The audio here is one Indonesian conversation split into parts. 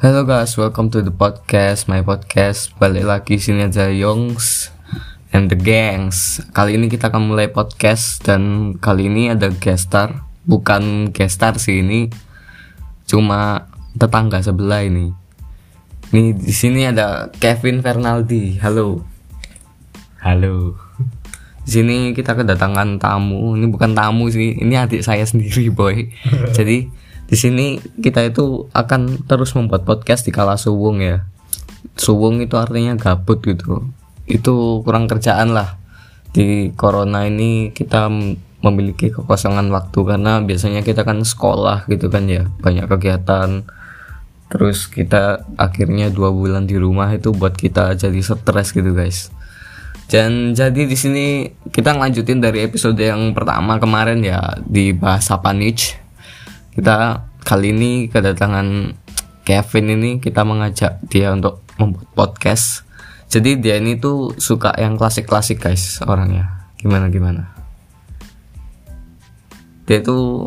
Halo guys, welcome to the podcast, my podcast. Balik lagi sini aja Yongs and the Gangs. Kali ini kita akan mulai podcast dan kali ini ada guest star, bukan guest star sih ini, cuma tetangga sebelah ini. Nih di sini ada Kevin Fernaldi. Halo. Halo. Di sini kita kedatangan tamu. Ini bukan tamu sih, ini adik saya sendiri, boy. Jadi di sini kita itu akan terus membuat podcast di kala suwung ya. Suwung itu artinya gabut gitu. Itu kurang kerjaan lah. Di corona ini kita memiliki kekosongan waktu karena biasanya kita kan sekolah gitu kan ya, banyak kegiatan. Terus kita akhirnya dua bulan di rumah itu buat kita jadi stres gitu guys. Dan jadi di sini kita ngelanjutin dari episode yang pertama kemarin ya di bahasa niche kita kali ini kedatangan Kevin ini kita mengajak dia untuk membuat podcast. Jadi dia ini tuh suka yang klasik-klasik guys orangnya. Gimana gimana? Dia tuh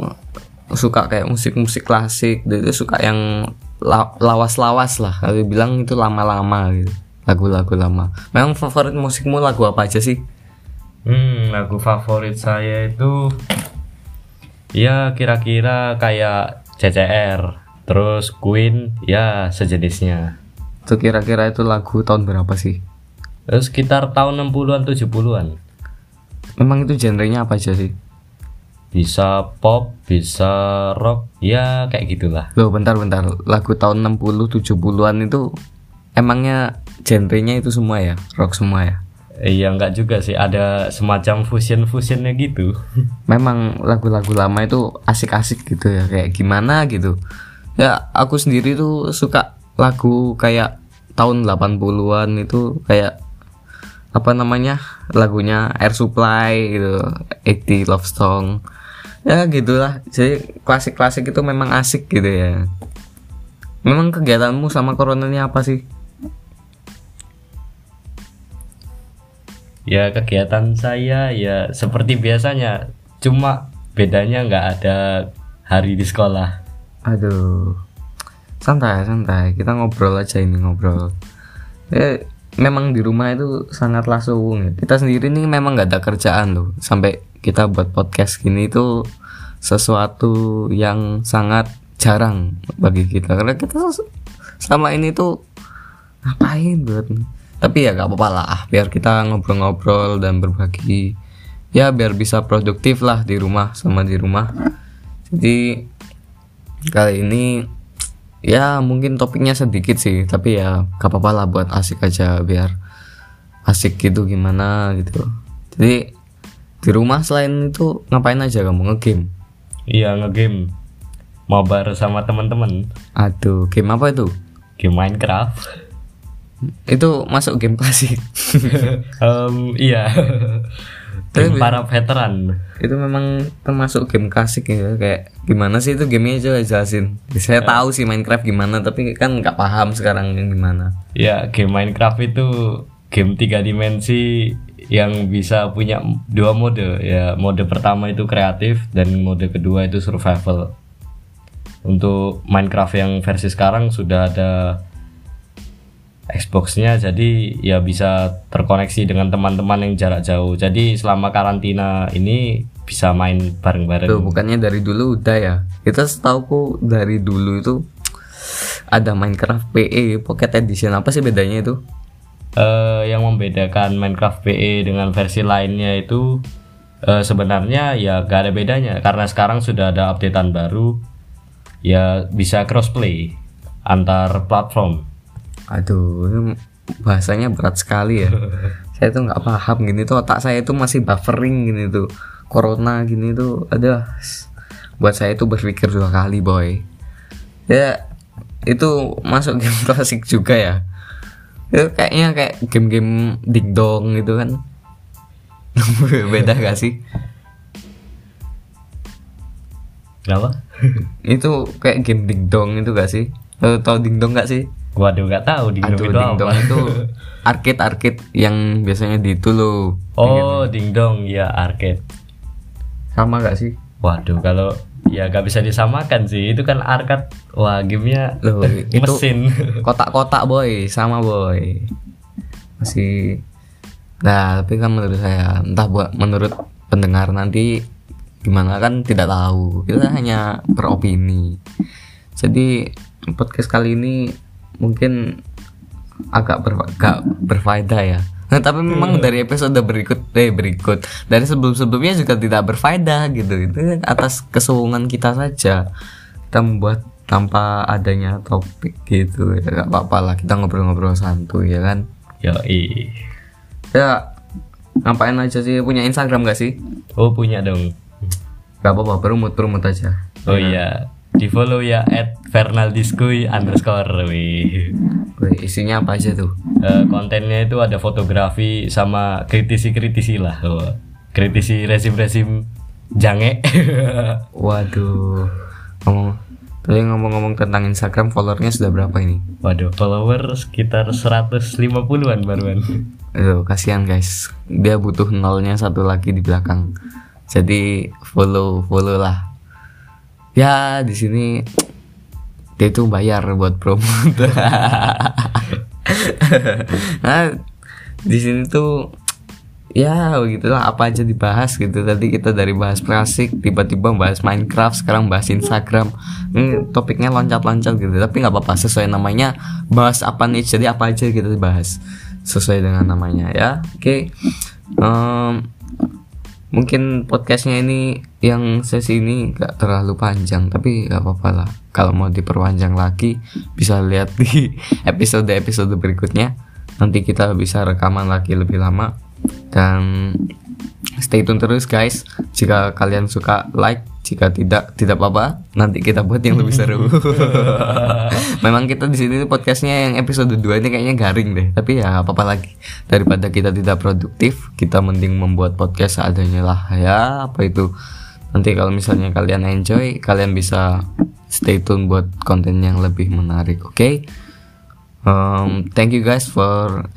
suka kayak musik-musik klasik. Dia tuh suka yang la- lawas-lawas lah. Kalau bilang itu lama-lama gitu. Lagu-lagu lama. Memang favorit musikmu lagu apa aja sih? Hmm, lagu favorit saya itu ya kira-kira kayak CCR, terus Queen, ya sejenisnya. itu kira-kira itu lagu tahun berapa sih Terus sekitar tahun 60-an 70-an. memang itu genrenya apa aja sih Bisa pop, bisa rock, ya kayak gitulah. Loh bentar bentar Lagu tahun 60 70-an itu Emangnya genrenya itu semua ya Rock semua ya Iya enggak juga sih, ada semacam fusion-fusionnya gitu. Memang lagu-lagu lama itu asik-asik gitu ya. Kayak gimana gitu. Ya aku sendiri tuh suka lagu kayak tahun 80-an itu kayak apa namanya lagunya Air Supply gitu. 80 Love Song. Ya gitulah. Jadi klasik-klasik itu memang asik gitu ya. Memang kegiatanmu sama corona ini apa sih Ya kegiatan saya ya seperti biasanya, cuma bedanya nggak ada hari di sekolah. aduh. Santai santai. Kita ngobrol aja ini ngobrol. Eh memang di rumah itu sangatlah suwung ya kita sendiri nih memang nggak ada kerjaan loh. Sampai kita buat podcast gini itu sesuatu yang sangat jarang bagi kita. Karena kita selama ini tuh ngapain buat tapi ya gak apa-apa lah biar kita ngobrol-ngobrol dan berbagi. Ya biar bisa produktif lah di rumah sama di rumah. Jadi kali ini ya mungkin topiknya sedikit sih tapi ya gak apa-apa lah buat asik aja biar asik gitu gimana gitu. Jadi di rumah selain itu ngapain aja kamu? Ngegame? Iya ngegame, mabar sama teman-teman, aduh game apa itu? Game Minecraft. Itu masuk game klasik. Em, iya, game para veteran. itu memang termasuk game klasik ya kayak gimana sih itu gamenya? Coba jelasin. Saya tahu sih Minecraft gimana tapi kan nggak paham sekarang yang gimana. Ya game Minecraft itu game tiga dimensi yang bisa punya dua mode. Ya mode pertama itu kreatif dan mode kedua itu survival. Untuk Minecraft yang versi sekarang sudah ada Xbox-nya jadi ya bisa terkoneksi dengan teman-teman yang jarak jauh. Jadi selama karantina ini bisa main bareng-bareng. Tuh, bukannya dari dulu udah ya? Kita setauku dari dulu itu ada Minecraft PE Pocket Edition. Apa sih bedanya itu? Eh, yang membedakan Minecraft PE dengan versi lainnya itu eh, sebenarnya ya gak ada bedanya. Karena sekarang sudah ada updatean baru ya bisa crossplay antar platform aduh bahasanya berat sekali ya. Saya tuh nggak paham gini tuh otak saya itu masih buffering gini tuh. Corona gini tuh ada buat saya itu berpikir dua kali boy. Ya itu masuk game klasik juga ya. Itu kayaknya kayak game-game dingdong gitu kan. Beda gak sih? Kenapa? itu kayak game dingdong itu gak sih? Tau dingdong gak sih Waduh gak tahu di Aduh itu dingdong apa. itu arcade arcade yang biasanya di itu loh oh dingdong ya arcade. Sama gak sih? Waduh kalau ya gak bisa disamakan sih. Itu kan arcade wah gamenya Loh, itu mesin. kotak-kotak boy. Sama boy. Masih nah tapi kan menurut saya entah buat menurut pendengar nanti gimana kan tidak tahu. Kita hanya beropini. Jadi podcast kali ini mungkin agak ber, agak berfaedah ya. Nah, tapi memang dari episode berikut eh berikut dari sebelum sebelumnya juga tidak berfaedah gitu. Itu atas kesuwungan kita saja. Kita membuat tanpa adanya topik gitu. Ya gak apa-apa lah kita ngobrol-ngobrol santuy ya kan? Yo ya ngapain aja sih? Punya Instagram gak sih? Oh punya dong. Gak apa-apa perumut perumut aja. Oh iya di follow ya at Fernaldiskuy underscore wih. Wih, isinya apa aja tuh? Eh, kontennya itu ada fotografi sama kritisi-kritisi lah. Oh. kritisi resim-resim jange. Waduh. Ngomong tadi ngomong-ngomong tentang Instagram followernya sudah berapa ini? Waduh follower sekitar 150-an baruan Aduh, kasihan guys. Dia butuh nolnya satu lagi di belakang. Jadi follow follow lah ya di sini dia itu bayar buat promo nah di sini tuh ya begitulah apa aja dibahas gitu. Tadi kita dari bahas klasik tiba-tiba bahas Minecraft sekarang bahas Instagram. Ini topiknya loncat-loncat gitu tapi nggak apa-apa sesuai namanya. Bahas apa nih? Jadi apa aja kita dibahas sesuai dengan namanya ya. Oke Em, mungkin podcastnya ini yang sesi ini gak terlalu panjang tapi gak apa-apa lah. Kalau mau diperpanjang lagi bisa lihat di episode-episode berikutnya. Nanti kita bisa rekaman lagi lebih lama. Dan stay tune terus guys. Jika kalian suka like. Jika tidak tidak apa-apa. Nanti kita buat yang lebih seru memang kita di sini podcastnya yang episode 2 ini kayaknya garing deh tapi ya apa-apa lagi daripada kita tidak produktif kita mending membuat podcast seadanya lah ya apa itu nanti kalau misalnya kalian enjoy kalian bisa stay tune buat konten yang lebih menarik oke Um, thank you guys for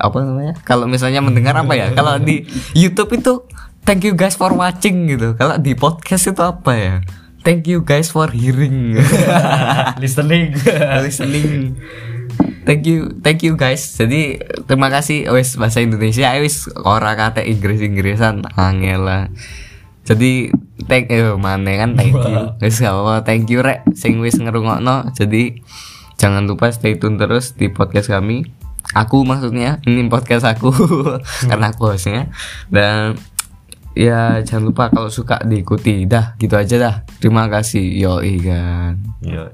apa namanya? Kalau misalnya mendengar apa ya? Kalau di YouTube itu thank you guys for watching gitu. Kalau di podcast itu apa ya? Thank you guys for hearing. listening Listening. Thank you, thank you guys. Jadi terima kasih wes bahasa Indonesia wes ora kata Inggris Inggrisan angel lah. Jadi thank you mana kan thank you. Wes gak apa thank you rek sing wis ngerungokno. Jadi jangan lupa stay tune terus di podcast kami. Aku maksudnya ini podcast aku karena aku hostnya dan ya jangan lupa kalau suka diikuti dah gitu aja dah. Terima kasih yo kan. Yo